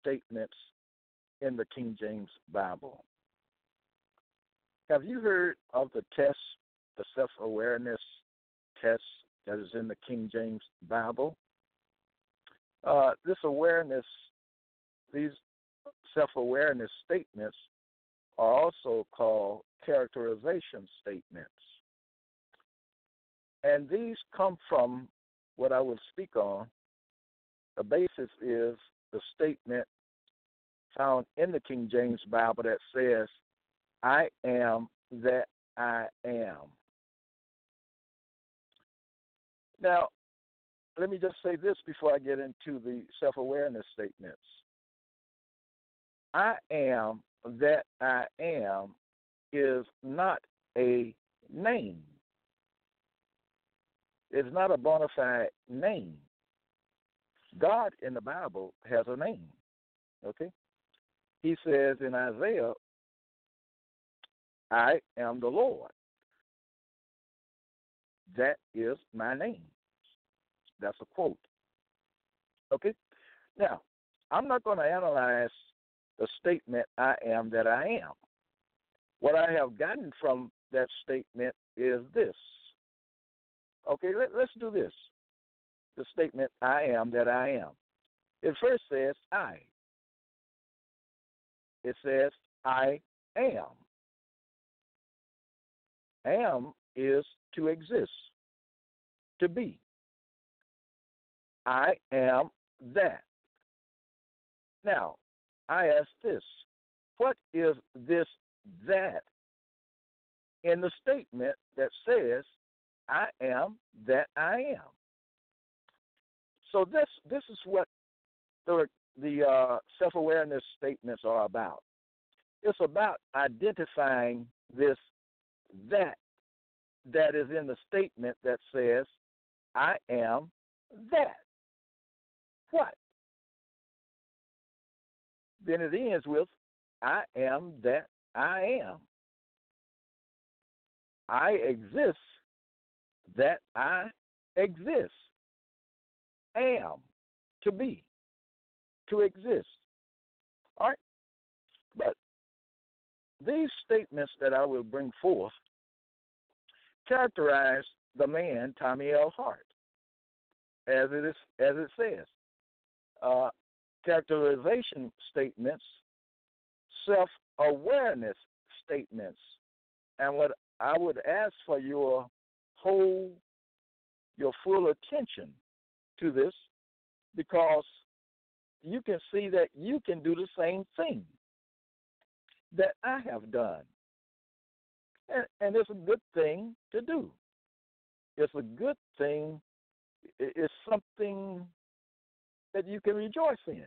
statements in the King James Bible. Have you heard of the test, the self awareness test that is in the King James Bible? Uh, this awareness, these self awareness statements are also called characterization statements. And these come from what I will speak on. The basis is the statement found in the King James Bible that says, I am that I am. Now, let me just say this before I get into the self awareness statements. I am that I am is not a name. It's not a bona fide name. God in the Bible has a name. Okay? He says in Isaiah, I am the Lord. That is my name. That's a quote. Okay? Now, I'm not going to analyze the statement, I am that I am. What I have gotten from that statement is this. Okay, let, us do this. The statement, I am that I am. It first says, I. It says, I am. Am is to exist, to be. I am that. Now, I ask this what is this that in the statement that says, I am that I am? So this this is what the the uh, self awareness statements are about. It's about identifying this that that is in the statement that says, I am that. What? Then it ends with, I am that I am. I exist that I exist. Am, to be, to exist. All right? But these statements that I will bring forth characterize the man Tommy L. Hart, as it is as it says. Uh, characterization statements, self awareness statements. And what I would ask for your whole, your full attention to this, because you can see that you can do the same thing that I have done. And, and it's a good thing to do. It's a good thing. It's something that you can rejoice in.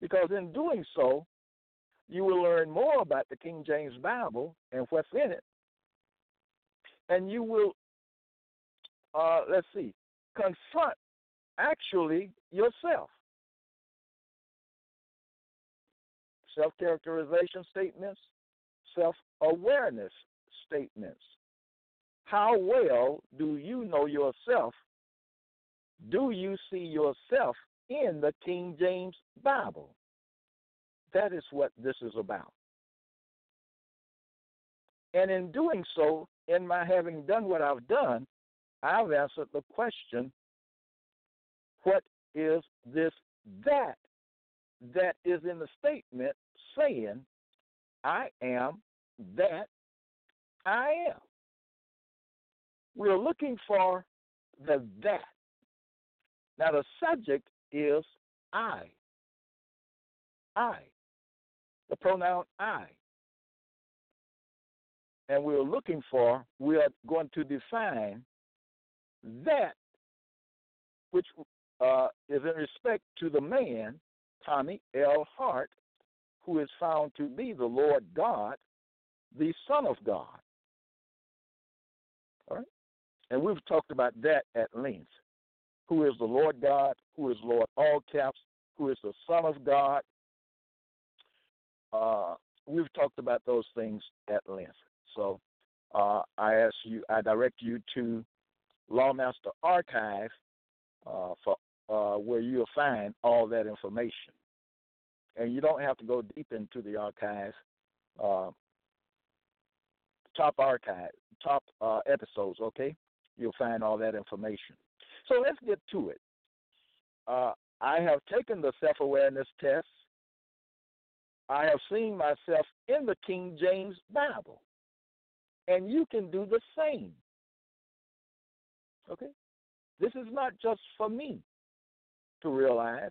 Because in doing so, you will learn more about the King James Bible and what's in it. And you will, uh, let's see, confront actually yourself. self characterization statements, self awareness statements. How well do you know yourself? Do you see yourself in the King James Bible? That is what this is about. And in doing so, in my having done what I've done, I've answered the question what is this that that is in the statement saying, I am that I am? We're looking for the that. Now, the subject is I. I. The pronoun I and we're looking for, we are going to define that which uh, is in respect to the man, Tommy L. Hart, who is found to be the Lord God, the Son of God. All right? And we've talked about that at length. Who is the Lord God? Who is Lord all caps? Who is the Son of God? Uh, we've talked about those things at length. So uh, I ask you, I direct you to Lawmaster Archive uh, for uh, where you'll find all that information. And you don't have to go deep into the archives. Uh, top archive, top uh, episodes, okay? You'll find all that information. So let's get to it. Uh, I have taken the self awareness test. I have seen myself in the King James Bible. And you can do the same. Okay? This is not just for me to realize,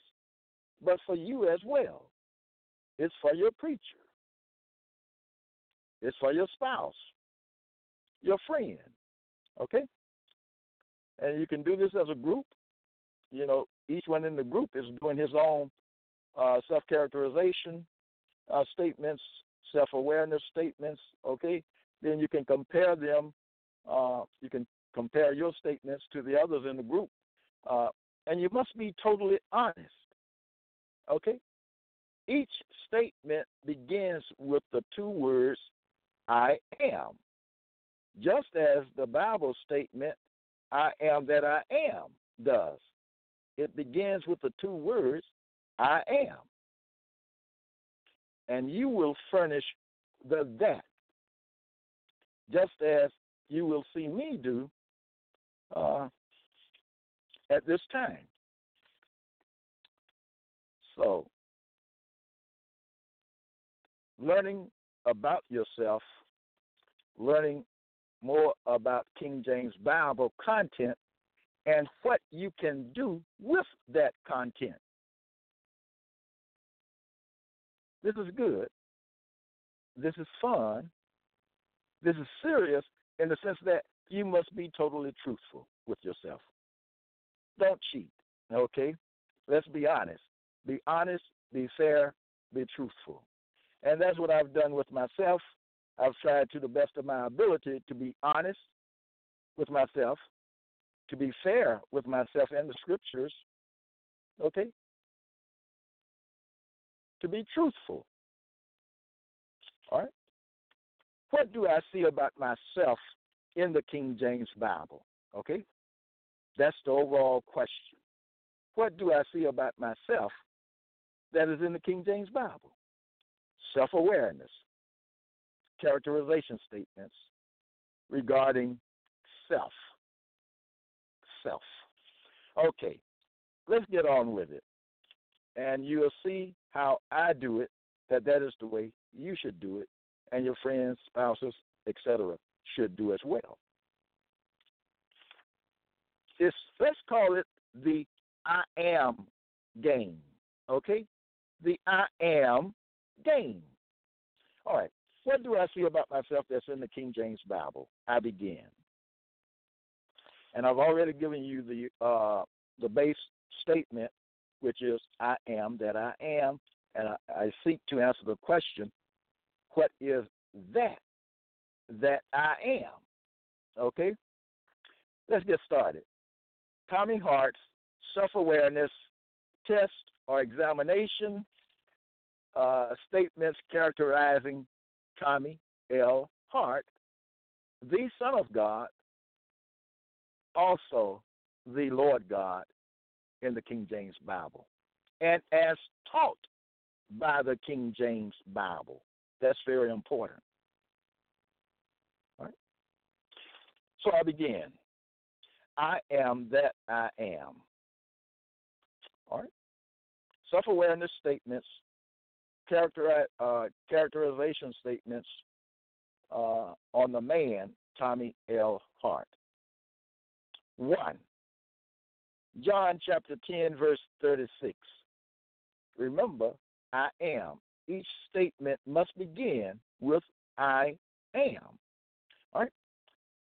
but for you as well. It's for your preacher, it's for your spouse, your friend. Okay? And you can do this as a group. You know, each one in the group is doing his own uh, self characterization uh, statements, self awareness statements. Okay? then you can compare them. Uh, you can compare your statements to the others in the group, uh, and you must be totally honest. Okay? Each statement begins with the two words, I am. Just as the Bible statement, I am that I am, does. It begins with the two words, I am. And you will furnish the that just as you will see me do uh, at this time. So, learning about yourself, learning more about King James Bible content, and what you can do with that content. This is good. This is fun. This is serious in the sense that you must be totally truthful with yourself. Don't cheat, okay? Let's be honest. Be honest, be fair, be truthful. And that's what I've done with myself. I've tried to the best of my ability to be honest with myself, to be fair with myself and the scriptures, okay? To be truthful. All right? What do I see about myself in the King James Bible? Okay? That's the overall question. What do I see about myself that is in the King James Bible? Self awareness, characterization statements regarding self. Self. Okay, let's get on with it. And you'll see how I do it, that that is the way you should do it and your friends, spouses, etc., should do as well. It's, let's call it the I am game. Okay? The I am game. All right. What do I see about myself that's in the King James Bible? I begin. And I've already given you the uh, the base statement, which is I am that I am, and I, I seek to answer the question, what is that that I am? Okay? Let's get started. Tommy Hart's self awareness test or examination uh, statements characterizing Tommy L. Hart, the Son of God, also the Lord God in the King James Bible, and as taught by the King James Bible. That's very important. All right? So I begin. I am that I am. All right? Self awareness statements, character, uh, characterization statements uh, on the man, Tommy L. Hart. One, John chapter 10, verse 36. Remember, I am. Each statement must begin with I am. All right?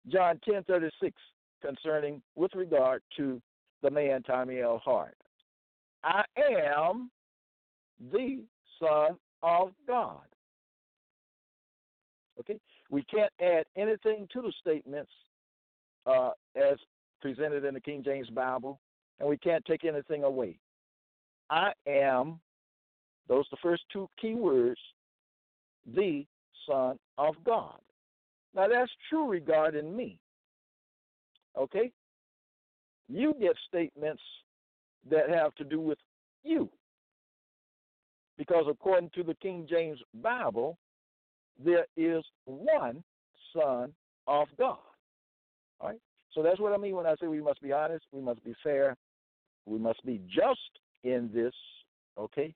John 10, 36, concerning, with regard to the man Tommy L. Hart. I am the Son of God. Okay? We can't add anything to the statements uh, as presented in the King James Bible, and we can't take anything away. I am, those are the first two key words, the Son of God. Now that's true regarding me. Okay? You get statements that have to do with you. Because according to the King James Bible, there is one Son of God. All right? So that's what I mean when I say we must be honest, we must be fair, we must be just in this, okay?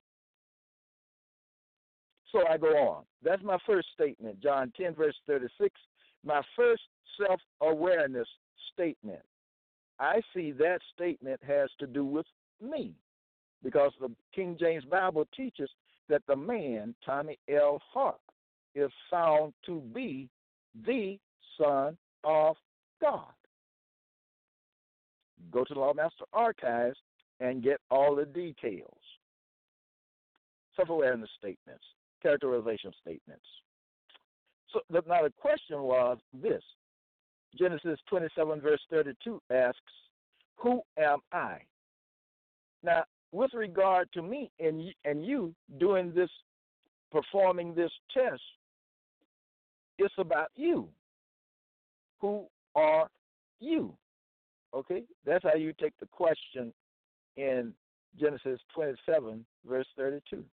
So I go on. That's my first statement, John 10, verse 36. My first self awareness statement. I see that statement has to do with me because the King James Bible teaches that the man, Tommy L. Hart, is found to be the Son of God. Go to the Lawmaster Archives and get all the details. Self awareness statements, characterization statements. So now the question was this Genesis 27, verse 32 asks, Who am I? Now, with regard to me and and you doing this, performing this test, it's about you. Who are you? Okay, that's how you take the question in Genesis 27, verse 32.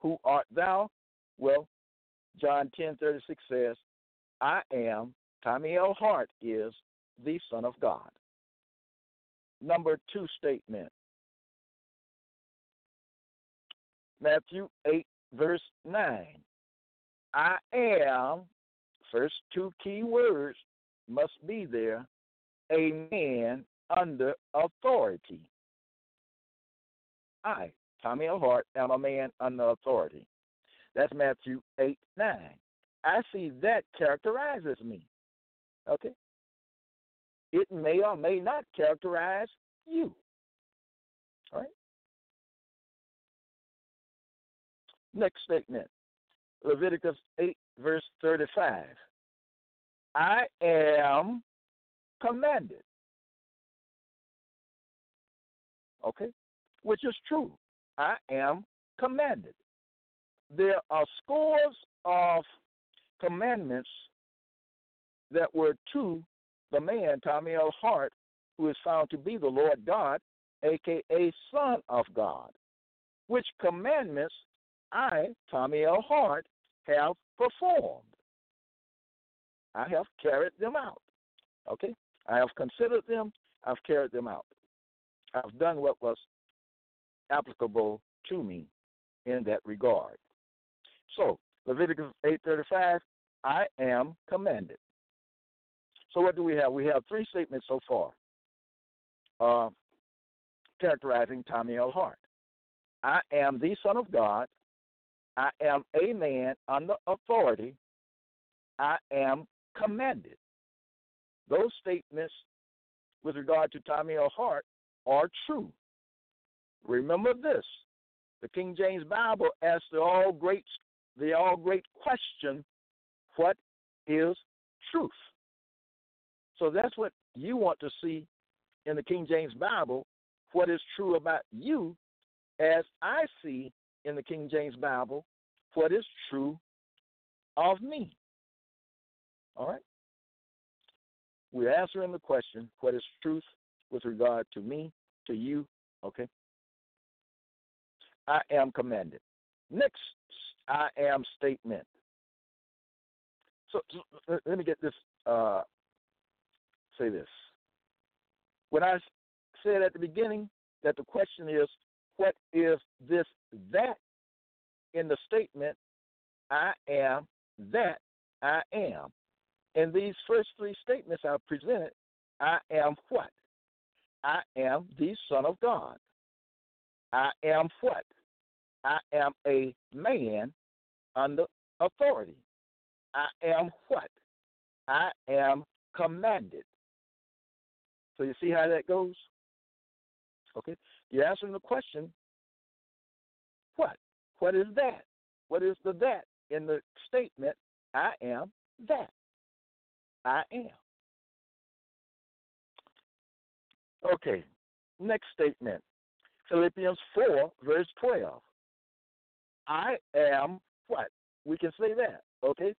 Who art thou? Well, John 10, 36 says, I am, Tommy L. Hart is the Son of God. Number two statement Matthew 8, verse 9. I am, first two key words must be there, a man under authority. I, Tommy L. Hart, am a man under authority. That's Matthew 8, 9. I see that characterizes me. Okay? It may or may not characterize you. All right? Next statement Leviticus 8, verse 35. I am commanded. Okay? Which is true. I am commanded. There are scores of commandments that were to the man, Tommy L. Hart, who is found to be the Lord God, aka Son of God. Which commandments I, Tommy L. Hart, have performed. I have carried them out. Okay? I have considered them, I've carried them out. I've done what was applicable to me in that regard. So, Leviticus 8:35, I am commanded. So what do we have? We have three statements so far, uh, characterizing Tommy L. Hart. I am the Son of God. I am a man under authority. I am commanded. Those statements with regard to Tommy L. Hart are true. Remember this. The King James Bible asks the all great the all great question, what is truth? So that's what you want to see in the King James Bible, what is true about you as I see in the King James Bible what is true of me. All right? We're answering the question what is truth with regard to me, to you, okay? I am commanded. Next, I am statement. So, so let me get this, uh, say this. When I said at the beginning that the question is, what is this that in the statement, I am that I am. In these first three statements I presented, I am what? I am the Son of God. I am what? I am a man under authority. I am what? I am commanded. So you see how that goes? Okay? You're answering the question what? What is that? What is the that in the statement? I am that. I am. Okay, next statement. Philippians 4, verse 12. I am what? We can say that, okay?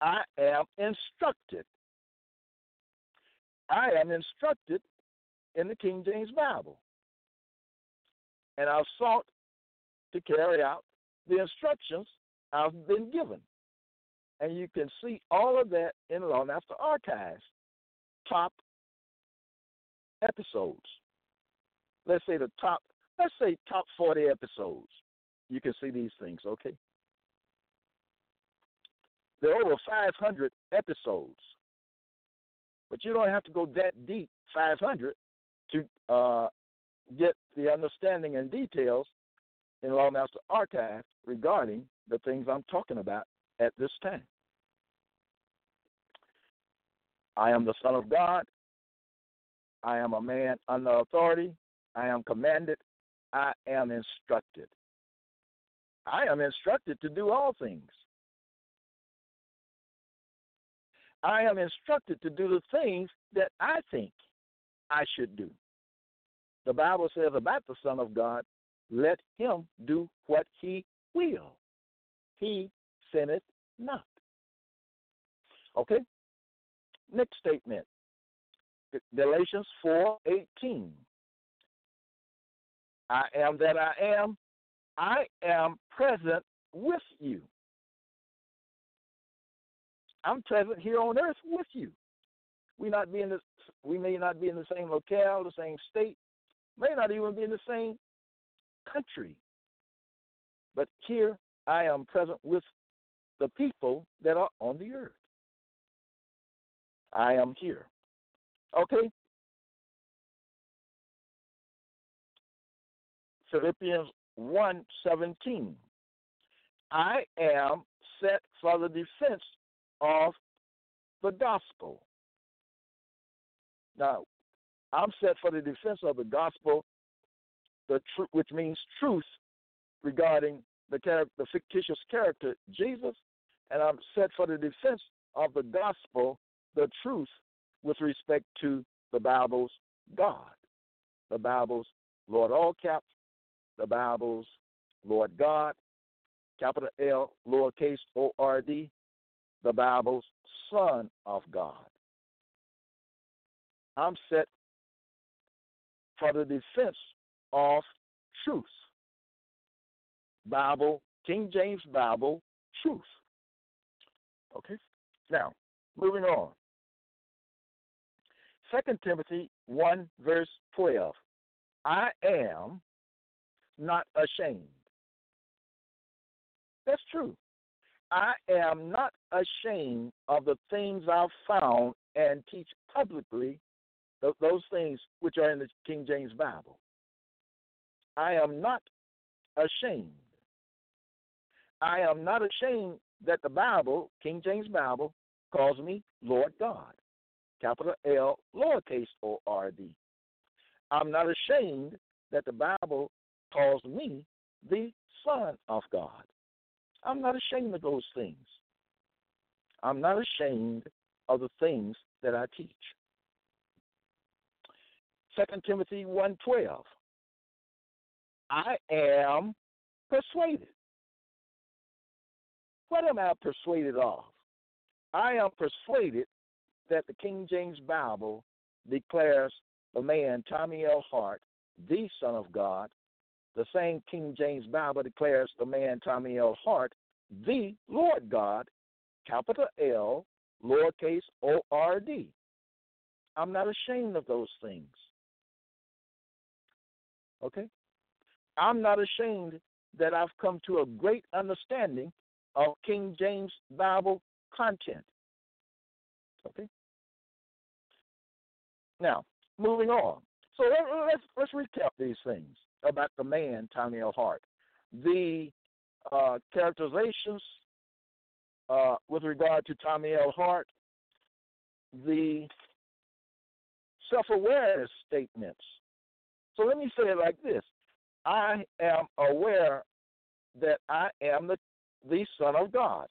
I am instructed. I am instructed in the King James Bible. And I've sought to carry out the instructions I've been given. And you can see all of that in the Lawmaster Archives. Top episodes. Let's say the top, let's say top 40 episodes. You can see these things, okay? There are over 500 episodes. But you don't have to go that deep, 500, to uh, get the understanding and details in Lawmaster Archive regarding the things I'm talking about at this time. I am the Son of God. I am a man under authority. I am commanded. I am instructed. I am instructed to do all things. I am instructed to do the things that I think I should do. The Bible says about the Son of God, let him do what he will. He sinneth not. Okay? Next statement. Galatians 4:18. I am that I am. I am present with you. I'm present here on earth with you. We not be in the, we may not be in the same locale, the same state, may not even be in the same country. But here I am present with the people that are on the earth. I am here. Okay? Philippians 1:17. I am set for the defense of the gospel. Now, I'm set for the defense of the gospel, the tr- which means truth regarding the, char- the fictitious character Jesus, and I'm set for the defense of the gospel, the truth with respect to the Bible's God, the Bible's Lord all caps, the Bible's Lord God, capital L, lowercase O R D, the Bible's Son of God. I'm set for the defense of truth. Bible, King James Bible, truth. Okay? Now, moving on. 2 Timothy 1, verse 12. I am not ashamed. That's true. I am not ashamed of the things I've found and teach publicly those things which are in the King James Bible. I am not ashamed. I am not ashamed that the Bible, King James Bible, calls me Lord God, capital L, lowercase o r d. I'm not ashamed that the Bible calls me the Son of God. I'm not ashamed of those things. I'm not ashamed of the things that I teach. 2 Timothy 1:12. I am persuaded. What am I persuaded of? I am persuaded that the King James Bible declares the man Tommy L. Hart the Son of God. The same King James Bible declares the man Tommy L. Hart the Lord God, capital L, lowercase o r d. I'm not ashamed of those things. Okay? I'm not ashamed that I've come to a great understanding of King James Bible content. Okay? Now, moving on. So let, us let's recap these things about the man Tommy L. Hart. The uh, characterizations uh, with regard to Tommy L. Hart, the self-awareness statements. So let me say it like this: I am aware that I am the the Son of God.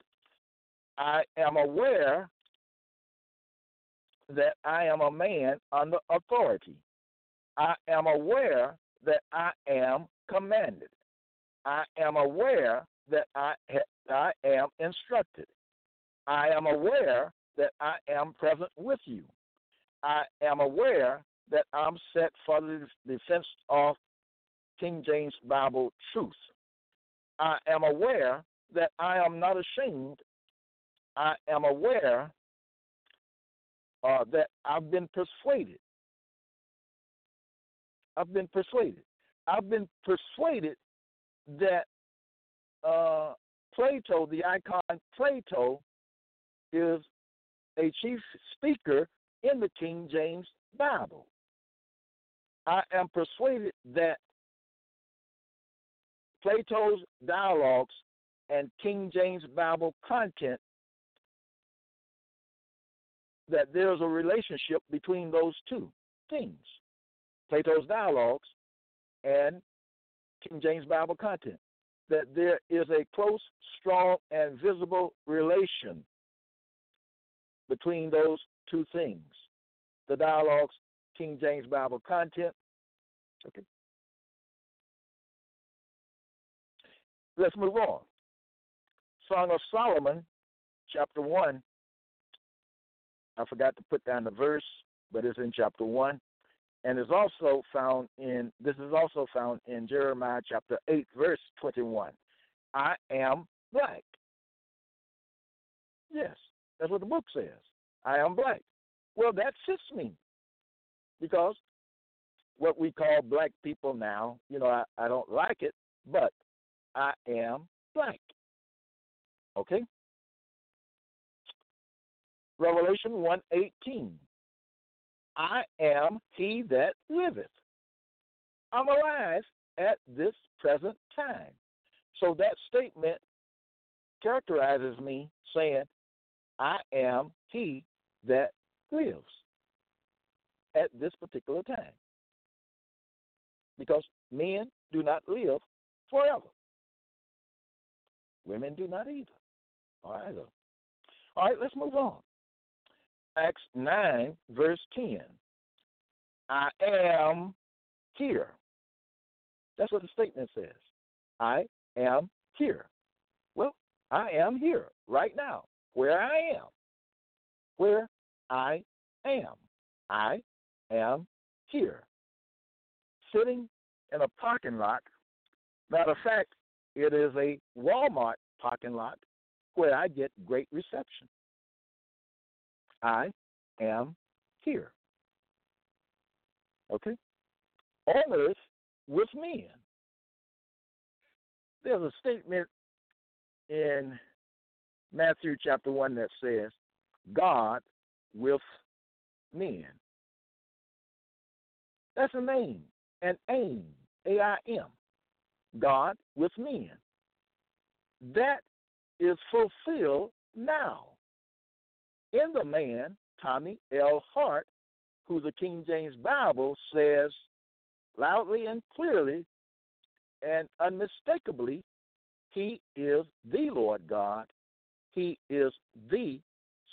I am aware that I am a man under authority. I am aware that I am commanded. I am aware that I, I am instructed. I am aware that I am present with you. I am aware that I'm set for the defense of King James Bible truth. I am aware that I am not ashamed. I am aware uh, that I've been persuaded. I've been persuaded. I've been persuaded that uh, Plato, the icon Plato, is a chief speaker in the King James Bible. I am persuaded that Plato's dialogues and King James Bible content that there's a relationship between those two things Plato's dialogues and King James Bible content. That there is a close, strong, and visible relation between those two things the dialogues, King James Bible content. Okay. Let's move on. Song of Solomon, chapter 1. I forgot to put down the verse, but it's in chapter 1. And is also found in this is also found in Jeremiah chapter 8, verse 21. I am black. Yes, that's what the book says. I am black. Well, that fits me because what we call black people now, you know, I, I don't like it, but I am black. Okay? Revelation 1:18. I am he that liveth. I'm alive at this present time. So that statement characterizes me saying, I am he that lives at this particular time. Because men do not live forever. Women do not either. All right, All right, let's move on. Acts 9, verse 10. I am here. That's what the statement says. I am here. Well, I am here right now, where I am. Where I am. I am here. Sitting in a parking lot. Matter of fact, it is a Walmart parking lot where I get great reception. I am here. Okay? Earth with men. There's a statement in Matthew chapter 1 that says, God with men. That's a name, an aim, A I M. God with men. That is fulfilled now in the man, Tommy L. Hart, who the King James Bible says loudly and clearly and unmistakably, he is the Lord God. He is the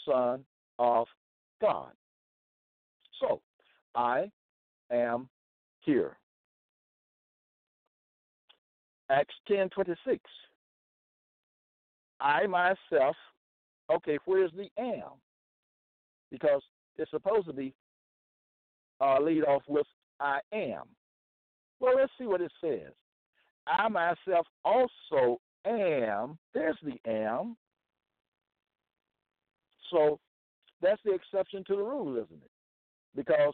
Son of God. So, I am here. Acts ten twenty six. I myself, okay, where's the am? Because it's supposed to be uh, lead off with I am. Well, let's see what it says. I myself also am. There's the am. So that's the exception to the rule, isn't it? Because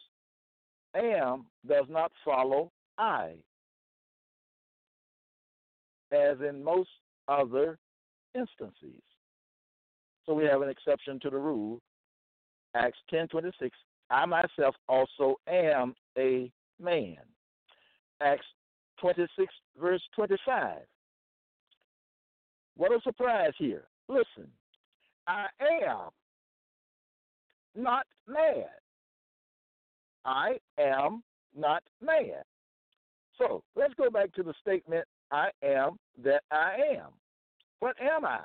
am does not follow I, as in most other instances. So we have an exception to the rule. Acts ten twenty six. I myself also am a man. Acts twenty six verse twenty five. What a surprise here. Listen, I am not mad. I am not mad. So let's go back to the statement I am that I am. What am I?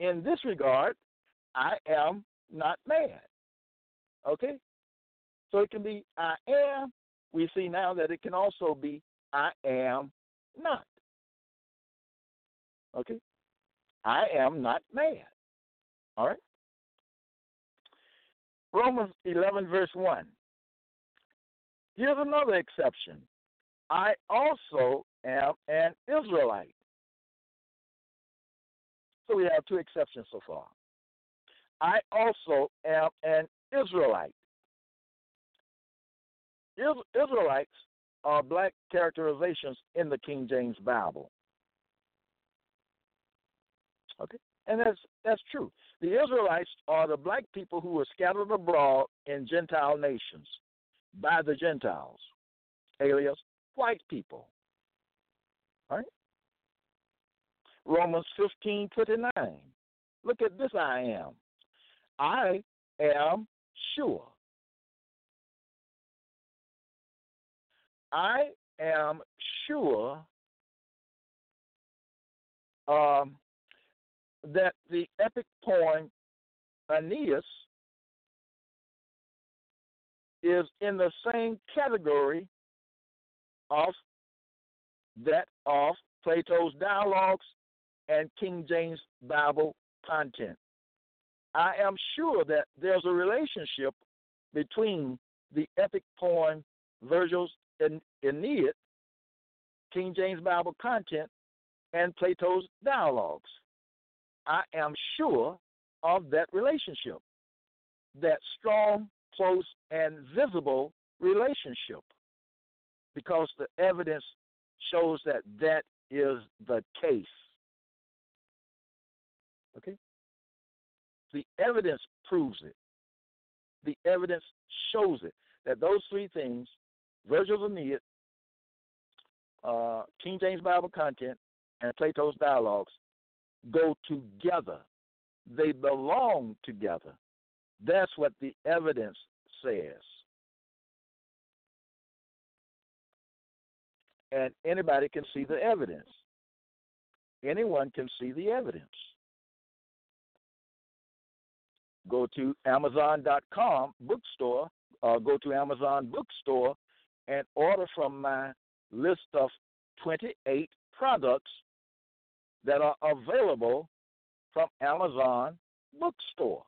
In this regard, I am not mad. Okay? So it can be I am. We see now that it can also be I am not. Okay? I am not mad. All right? Romans 11, verse 1. Here's another exception. I also am an Israelite. So we have two exceptions so far. I also am an Israelite. Israelites are black characterizations in the King James Bible. Okay? And that's that's true. The Israelites are the black people who were scattered abroad in Gentile nations by the Gentiles, alias white people. All right? Romans fifteen twenty nine. Look at this I am. I am sure. I am sure um, that the epic poem Aeneas is in the same category of that of Plato's dialogues and King James Bible content. I am sure that there's a relationship between the epic poem Virgil's Aeneid, King James Bible content, and Plato's dialogues. I am sure of that relationship, that strong, close, and visible relationship, because the evidence shows that that is the case. Okay? The evidence proves it. The evidence shows it that those three things, Virgil's Aeneid, uh, King James Bible content, and Plato's dialogues, go together. They belong together. That's what the evidence says. And anybody can see the evidence. Anyone can see the evidence. Go to Amazon.com bookstore, uh, go to Amazon bookstore and order from my list of 28 products that are available from Amazon bookstore.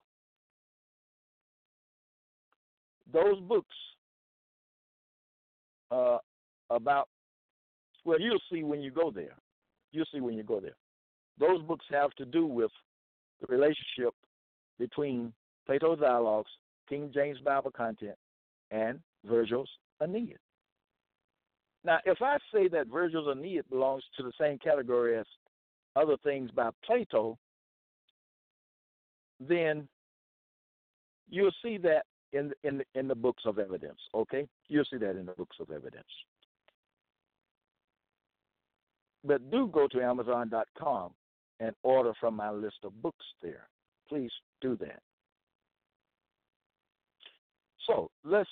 Those books uh, about, well, you'll see when you go there. You'll see when you go there. Those books have to do with the relationship between Plato's dialogues, King James Bible content, and Virgil's Aeneid. Now, if I say that Virgil's Aeneid belongs to the same category as other things by Plato, then you'll see that in in in the books of evidence. Okay, you'll see that in the books of evidence. But do go to Amazon.com and order from my list of books there. Please do that. So let's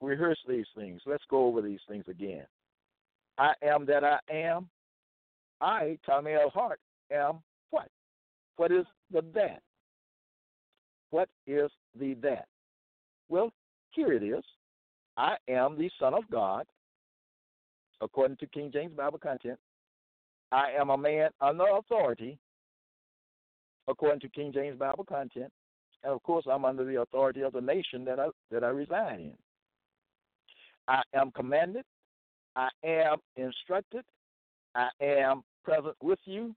rehearse these things. Let's go over these things again. I am that I am. I, Tommy L. Hart, am what? What is the that? What is the that? Well, here it is. I am the Son of God. according to King James Bible content, I am a man under authority, according to King James Bible content, and of course I'm under the authority of the nation that I that I reside in. I am commanded, I am instructed, I am present with you,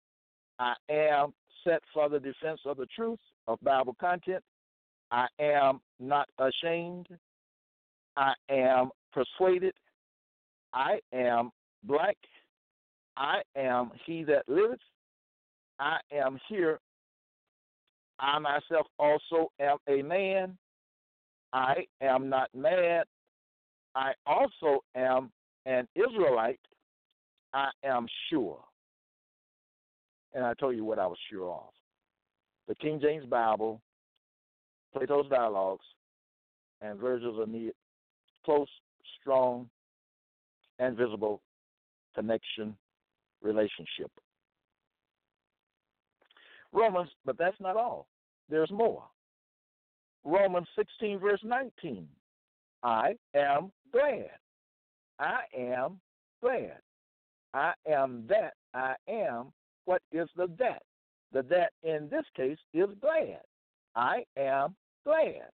I am set for the defense of the truth of Bible content. I am not ashamed. I am persuaded. I am black. I am he that liveth. I am here. I myself also am a man. I am not mad. I also am an Israelite. I am sure. And I told you what I was sure of. The King James Bible, Plato's Dialogues, and Virgil's Aeneid, close, strong, and visible connection relationship. Romans, but that's not all. There's more. Romans 16, verse 19. I am glad. I am glad. I am that I am. What is the that? The that in this case is glad. I am glad.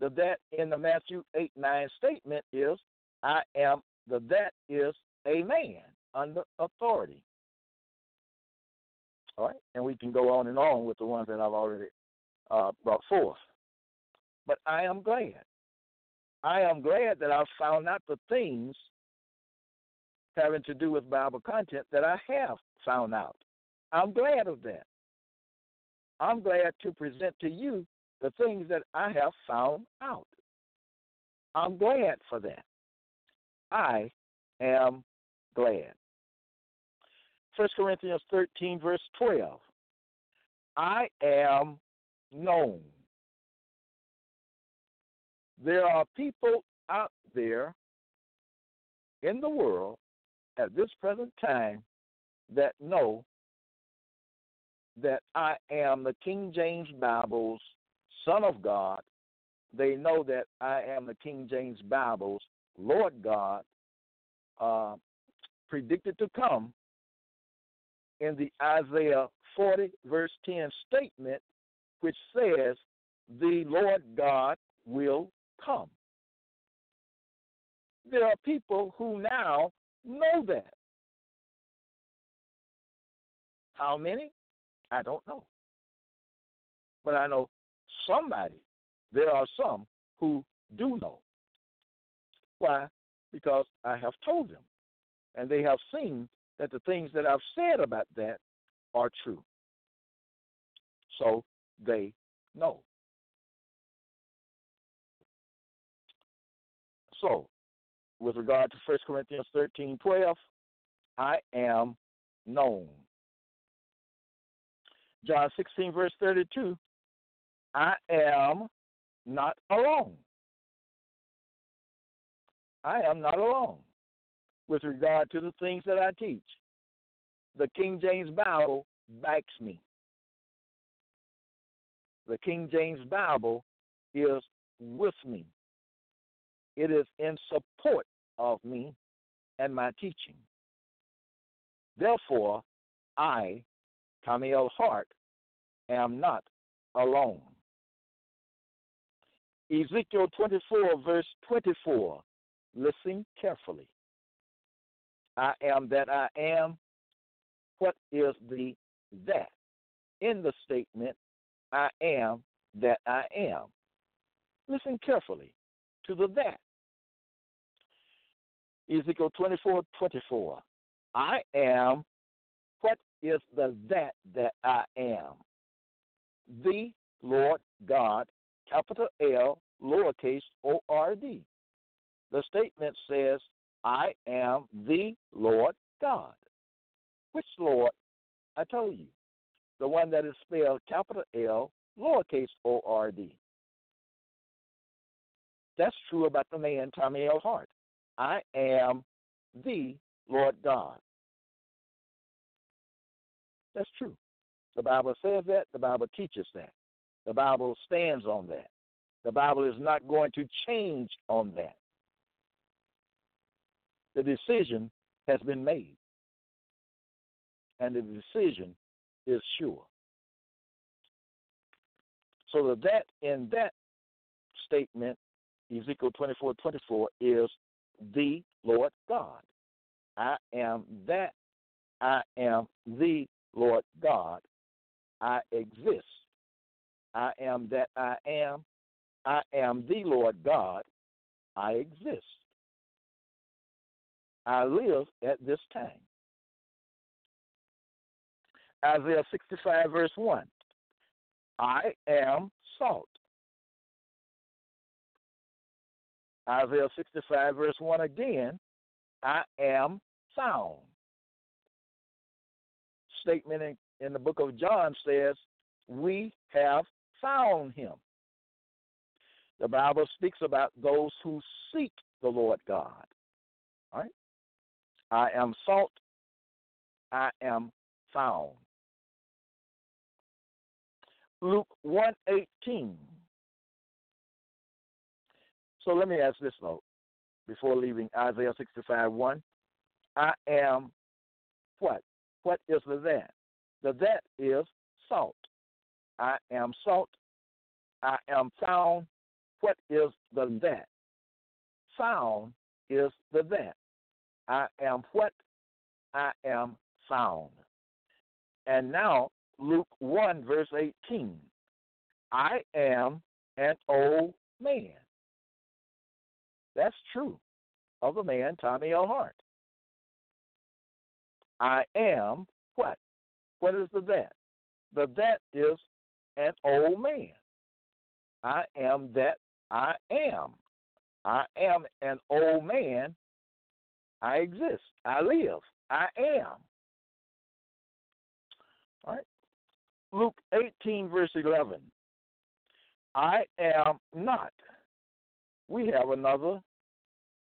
The that in the Matthew 8 9 statement is I am the that is a man under authority. All right, and we can go on and on with the ones that I've already uh, brought forth. But I am glad. I am glad that I've found out the things having to do with Bible content that I have found out. I'm glad of that. I'm glad to present to you the things that I have found out. I'm glad for that. I am glad. 1 Corinthians 13, verse 12. I am known. There are people out there in the world at this present time that know that I am the King James Bible's Son of God. They know that I am the King James Bible's Lord God, uh, predicted to come in the Isaiah 40, verse 10 statement, which says, The Lord God will come. There are people who now know that. How many? I don't know. But I know somebody, there are some who do know. Why? Because I have told them. And they have seen that the things that I've said about that are true. So they know. So, with regard to 1 Corinthians 13 12, I am known. John 16, verse 32, I am not alone. I am not alone with regard to the things that I teach. The King James Bible backs me. The King James Bible is with me. It is in support of me and my teaching. Therefore, I, Tommy L. Hart, am not alone. Ezekiel 24, verse 24. Listen carefully. I am that I am. What is the that? In the statement, I am that I am. Listen carefully to the that. Ezekiel 24 24. I am, what is the that that I am? The Lord God, capital L, lowercase O R D. The statement says, I am the Lord God. Which Lord? I told you. The one that is spelled capital L, lowercase O R D. That's true about the man Tommy L. Hart. I am the Lord God. That's true. The Bible says that. The Bible teaches that. The Bible stands on that. The Bible is not going to change on that. The decision has been made. And the decision is sure. So that in that statement, Ezekiel 24 24 is the Lord God. I am that I am the Lord God. I exist. I am that I am. I am the Lord God. I exist. I live at this time. Isaiah 65, verse 1. I am salt. Isaiah 65, verse 1 again. I am sound. Statement in, in the book of John says, We have found him. The Bible speaks about those who seek the Lord God. Right? I am salt. I am found. Luke 118. So let me ask this note before leaving Isaiah 65 1. I am what? What is the that? The that is salt. I am salt. I am found. What is the that? Found is the that. I am what? I am found. And now, Luke 1, verse 18. I am an old man. That's true of the man, Tommy L. Hart. I am what? What is the that? The that is an old man. I am that I am. I am an old man. I exist. I live. I am. All right. Luke 18, verse 11. I am not. We have another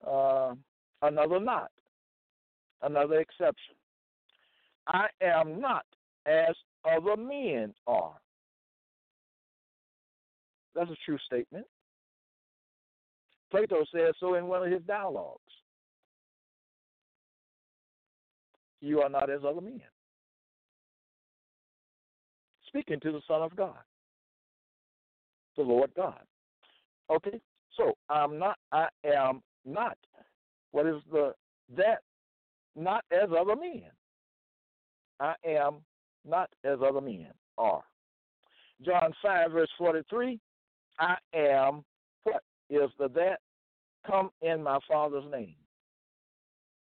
uh, another not, another exception. I am not as other men are. That's a true statement. Plato says so in one of his dialogues. You are not as other men. Speaking to the Son of God, the Lord God. Okay, so I'm not, I am not. What is the that? Not as other men. I am not as other men are. John 5, verse 43 I am what is the that? Come in my Father's name.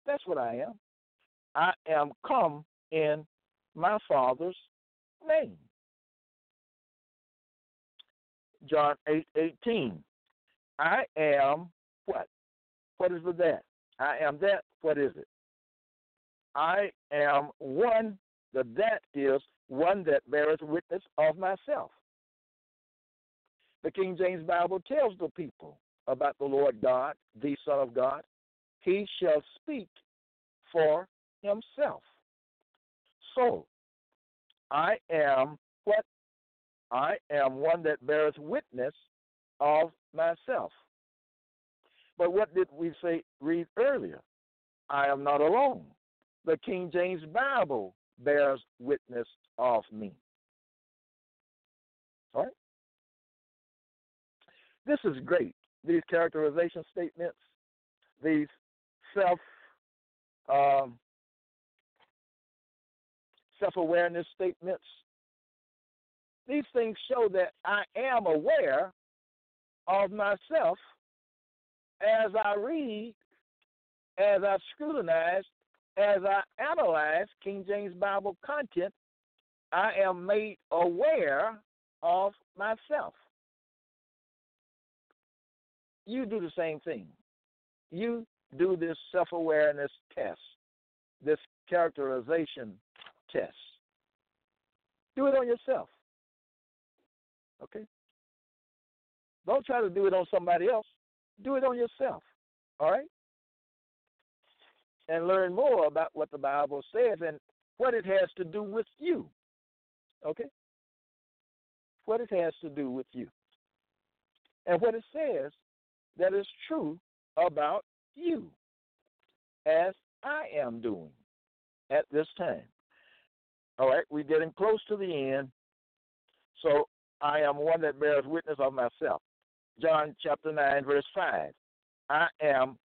That's what I am. I am come in my Father's name. John 8 18. I am what? What is that? I am that. What is it? I am one. The that is one that beareth witness of myself. The King James Bible tells the people about the Lord God, the Son of God. He shall speak for himself. So, I am what? I am one that beareth witness of myself. But what did we say read earlier? I am not alone. The King James Bible bears witness of me. All right? This is great. These characterization statements, these self um, self awareness statements, these things show that I am aware of myself as I read, as I scrutinize, as I analyze King James Bible content, I am made aware of myself. You do the same thing. You do this self awareness test, this characterization test. Do it on yourself. Okay? Don't try to do it on somebody else. Do it on yourself. All right? And learn more about what the Bible says and what it has to do with you. Okay? What it has to do with you. And what it says that is true about you. as I am doing at this time. All right, we're getting close to the end. So I am one that bears witness of myself. John chapter 9, verse 5. I am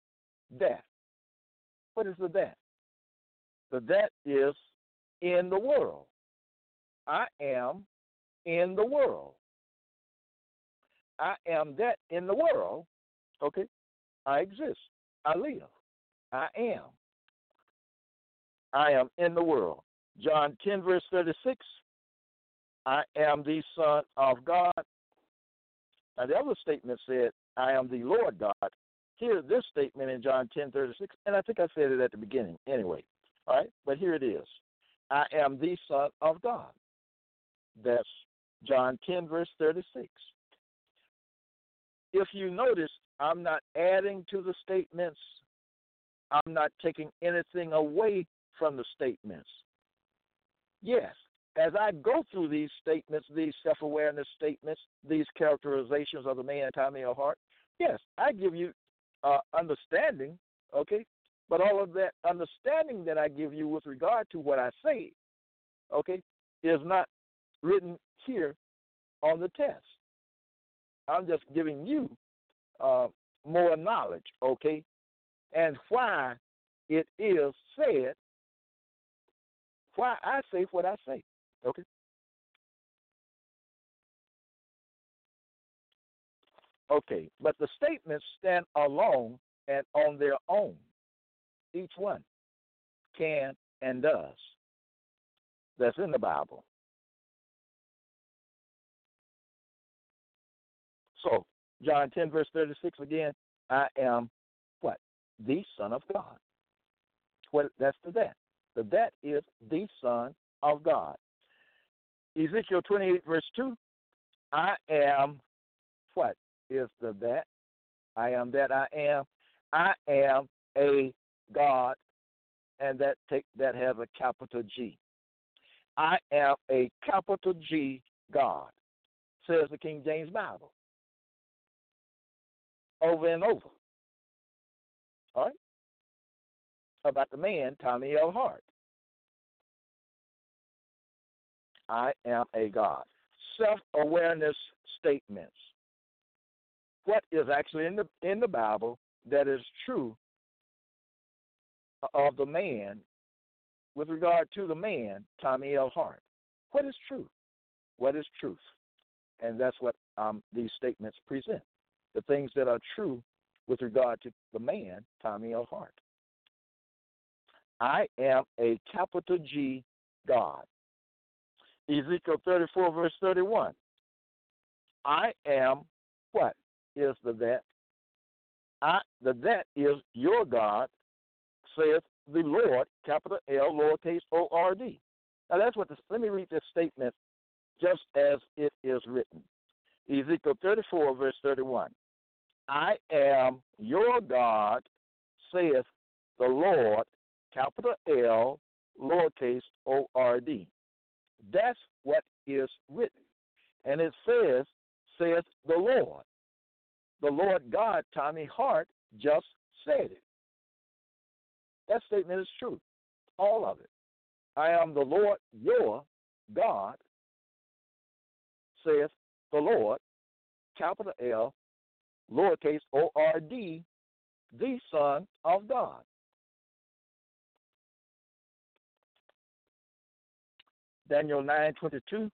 that. What is the that? The that is in the world. I am in the world. I am that in the world. Okay? I exist. I live. I am. I am in the world. John 10, verse 36. I am the Son of God. Now, the other statement said, I am the Lord God. Here, this statement in John 10, 36, and I think I said it at the beginning anyway. All right? But here it is I am the Son of God. That's John 10, verse 36. If you notice, I'm not adding to the statements, I'm not taking anything away from the statements. Yes, as I go through these statements, these self awareness statements, these characterizations of the man, Tommy L. Hart, yes, I give you uh, understanding, okay? But all of that understanding that I give you with regard to what I say, okay, is not written here on the test. I'm just giving you uh, more knowledge, okay, and why it is said, why I say what I say, okay. Okay, but the statements stand alone and on their own. Each one can and does. That's in the Bible. So, John 10, verse 36 again, I am what? The Son of God. What that's the that. The that is the Son of God. Ezekiel 28, verse 2, I am what is the that? I am that I am. I am a God, and that take that has a capital G. I am a capital G God, says the King James Bible over and over. All right? About the man, Tommy L. Hart. I am a God. Self awareness statements. What is actually in the in the Bible that is true of the man with regard to the man, Tommy L. Hart? What is true? What is truth? And that's what um, these statements present the things that are true with regard to the man, Tommy L. Hart. I am a capital G God. Ezekiel 34, verse 31. I am what is the that? I, the that is your God, saith the Lord, capital L, lowercase o r d. Now that's what this, let me read this statement just as it is written. Ezekiel 34, verse 31. I am your God, saith the Lord, capital L, lowercase o r d. That's what is written. And it says, says the Lord. The Lord God, Tommy Hart, just said it. That statement is true. All of it. I am the Lord your God, saith the Lord, capital L, lowercase o r d, the Son of God. Daniel 9:22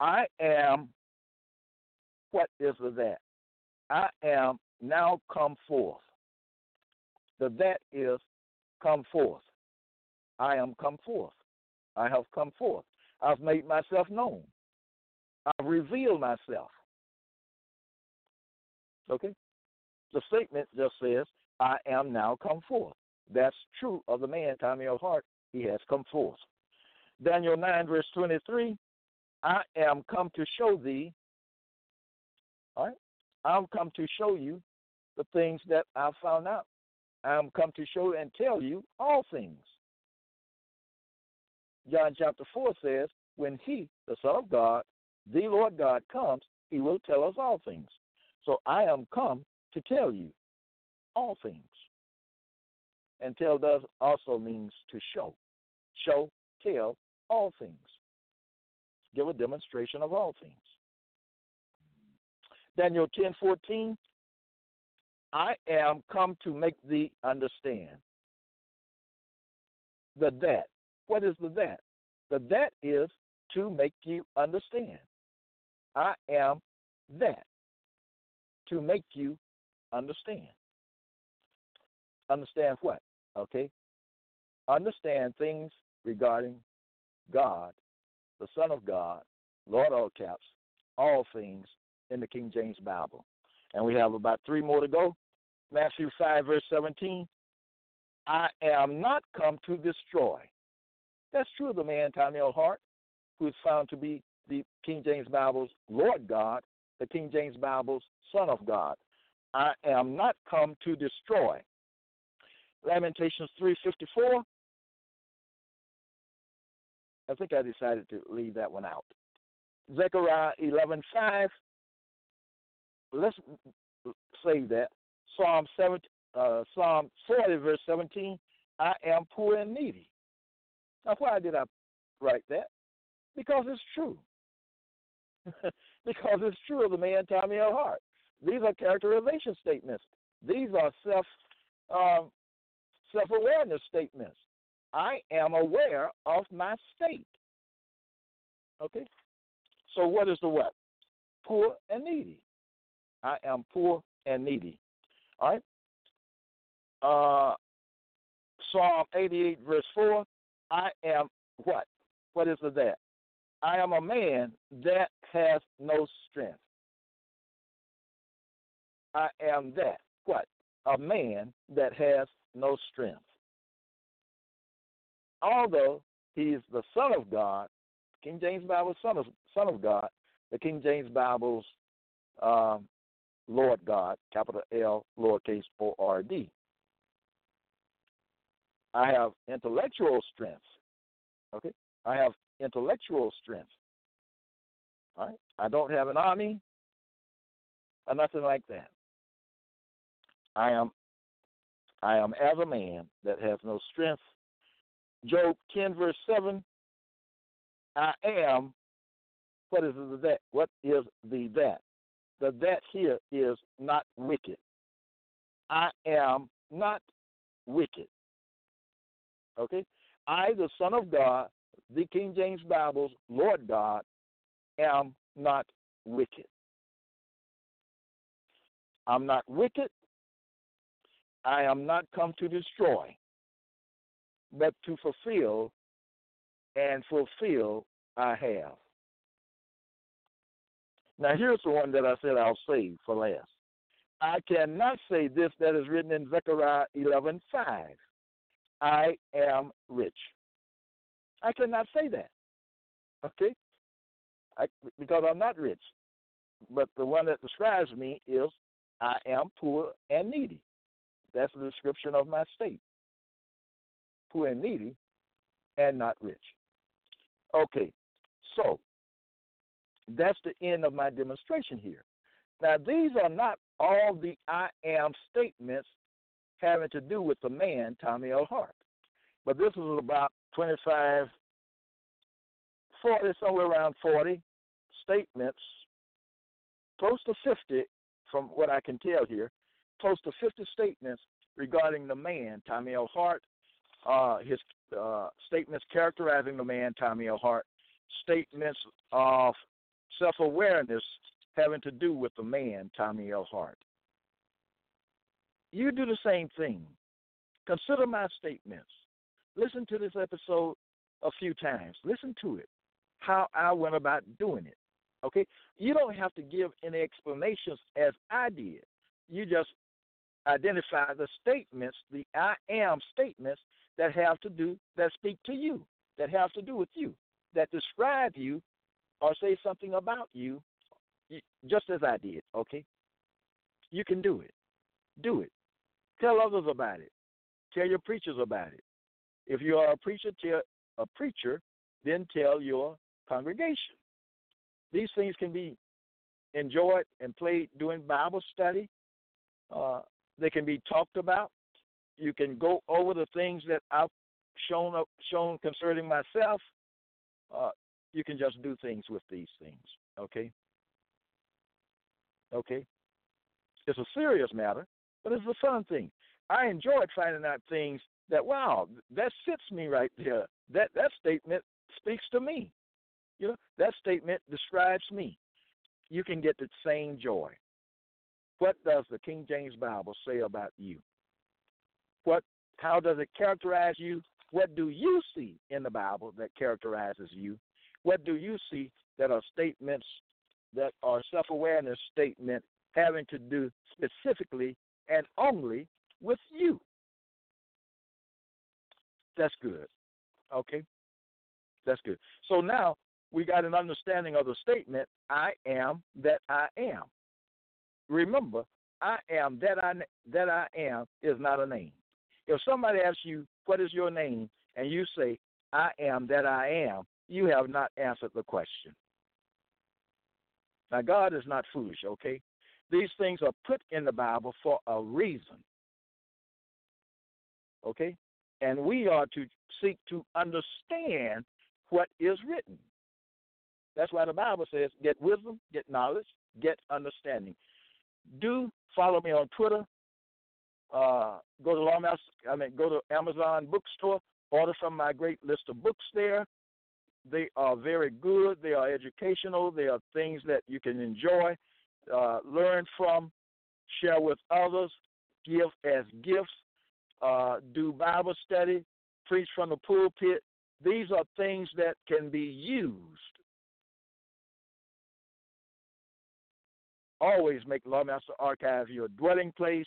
I am what is the that? I am now come forth. The that is come forth. I am come forth. I have come forth. I've made myself known. I've revealed myself. Okay? The statement just says, I am now come forth. That's true of the man, Tommy L. Hart. He has come forth. Daniel 9, verse 23, I am come to show thee, all right? I'm come to show you the things that I found out. I'm come to show and tell you all things. John chapter 4 says, When he, the Son of God, the Lord God, comes, he will tell us all things. So I am come to tell you all things. And tell does also means to show. Show, tell all things. Give a demonstration of all things. Daniel 10:14 I am come to make thee understand. The that. What is the that? The that is to make you understand. I am that. To make you understand. Understand what? Okay? Understand things regarding God, the Son of God, Lord all caps, all things in the King James Bible. And we have about three more to go. Matthew 5, verse 17. I am not come to destroy. That's true of the man, Tommy L. Hart, who is found to be the King James Bible's Lord God, the King James Bible's Son of God. I am not come to destroy. Lamentations 3:54. I think I decided to leave that one out. Zechariah 11:5. Let's save that. Psalm 7, uh, Psalm 40 verse 17. I am poor and needy. Now, why did I write that? Because it's true. because it's true of the man Tommy L. Hart. These are characterization statements. These are self um, self awareness statements. I am aware of my state. Okay? So what is the what? Poor and needy. I am poor and needy. All right? Uh, Psalm 88, verse 4. I am what? What is the that? I am a man that has no strength. I am that. What? A man that has no strength. Although he is the Son of God, King James Bible Son of Son of God, the King James Bible's um, Lord God, capital L, lowercase O R D. I have intellectual strength. Okay? I have intellectual strength. All right? I don't have an army or nothing like that. I am I am as a man that has no strength. Job 10 verse 7 I am what is the that what is the that? The that here is not wicked. I am not wicked. Okay? I, the Son of God, the King James Bible's Lord God, am not wicked. I'm not wicked. I am not come to destroy, but to fulfill, and fulfill I have. Now, here's the one that I said I'll save for last. I cannot say this that is written in Zechariah 11:5. I am rich. I cannot say that. Okay? I, because I'm not rich. But the one that describes me is I am poor and needy. That's the description of my state. Poor and needy and not rich. Okay, so that's the end of my demonstration here. Now, these are not all the I am statements having to do with the man, Tommy L. Hart. But this is about 25, 40, somewhere around 40 statements, close to 50 from what I can tell here, close to 50 statements regarding the man, Tommy L. Hart, uh, his uh, statements characterizing the man, Tommy L. Hart, statements of self awareness having to do with the man, Tommy L. Hart. You do the same thing. Consider my statements. Listen to this episode a few times. Listen to it, how I went about doing it. Okay? You don't have to give any explanations as I did. You just identify the statements, the I am statements that have to do, that speak to you, that have to do with you, that describe you or say something about you, just as I did, okay? You can do it. Do it. Tell others about it. Tell your preachers about it. If you are a preacher, tell a preacher, then tell your congregation. These things can be enjoyed and played during Bible study. Uh, they can be talked about. You can go over the things that I've shown up shown concerning myself. Uh, you can just do things with these things. Okay. Okay. It's a serious matter, but it's a fun thing. I enjoyed finding out things that wow, that fits me right there. That that statement speaks to me. You know, that statement describes me. You can get the same joy. What does the King James Bible say about you? What how does it characterize you? What do you see in the Bible that characterizes you? What do you see that are statements that are self awareness statements having to do specifically and only with you? That's good. Okay? That's good. So now we got an understanding of the statement I am that I am. Remember, I am that I that I am is not a name. If somebody asks you what is your name and you say I am that I am, you have not answered the question. Now God is not foolish, okay? These things are put in the Bible for a reason. Okay? And we are to seek to understand what is written. That's why the Bible says, get wisdom, get knowledge, get understanding. Do follow me on Twitter. Uh, go to Lawmaster, I mean, go to Amazon bookstore. Order from my great list of books there. They are very good. They are educational. They are things that you can enjoy, uh, learn from, share with others, give as gifts, uh, do Bible study, preach from the pulpit. These are things that can be used Always make Lawmaster Archive your dwelling place.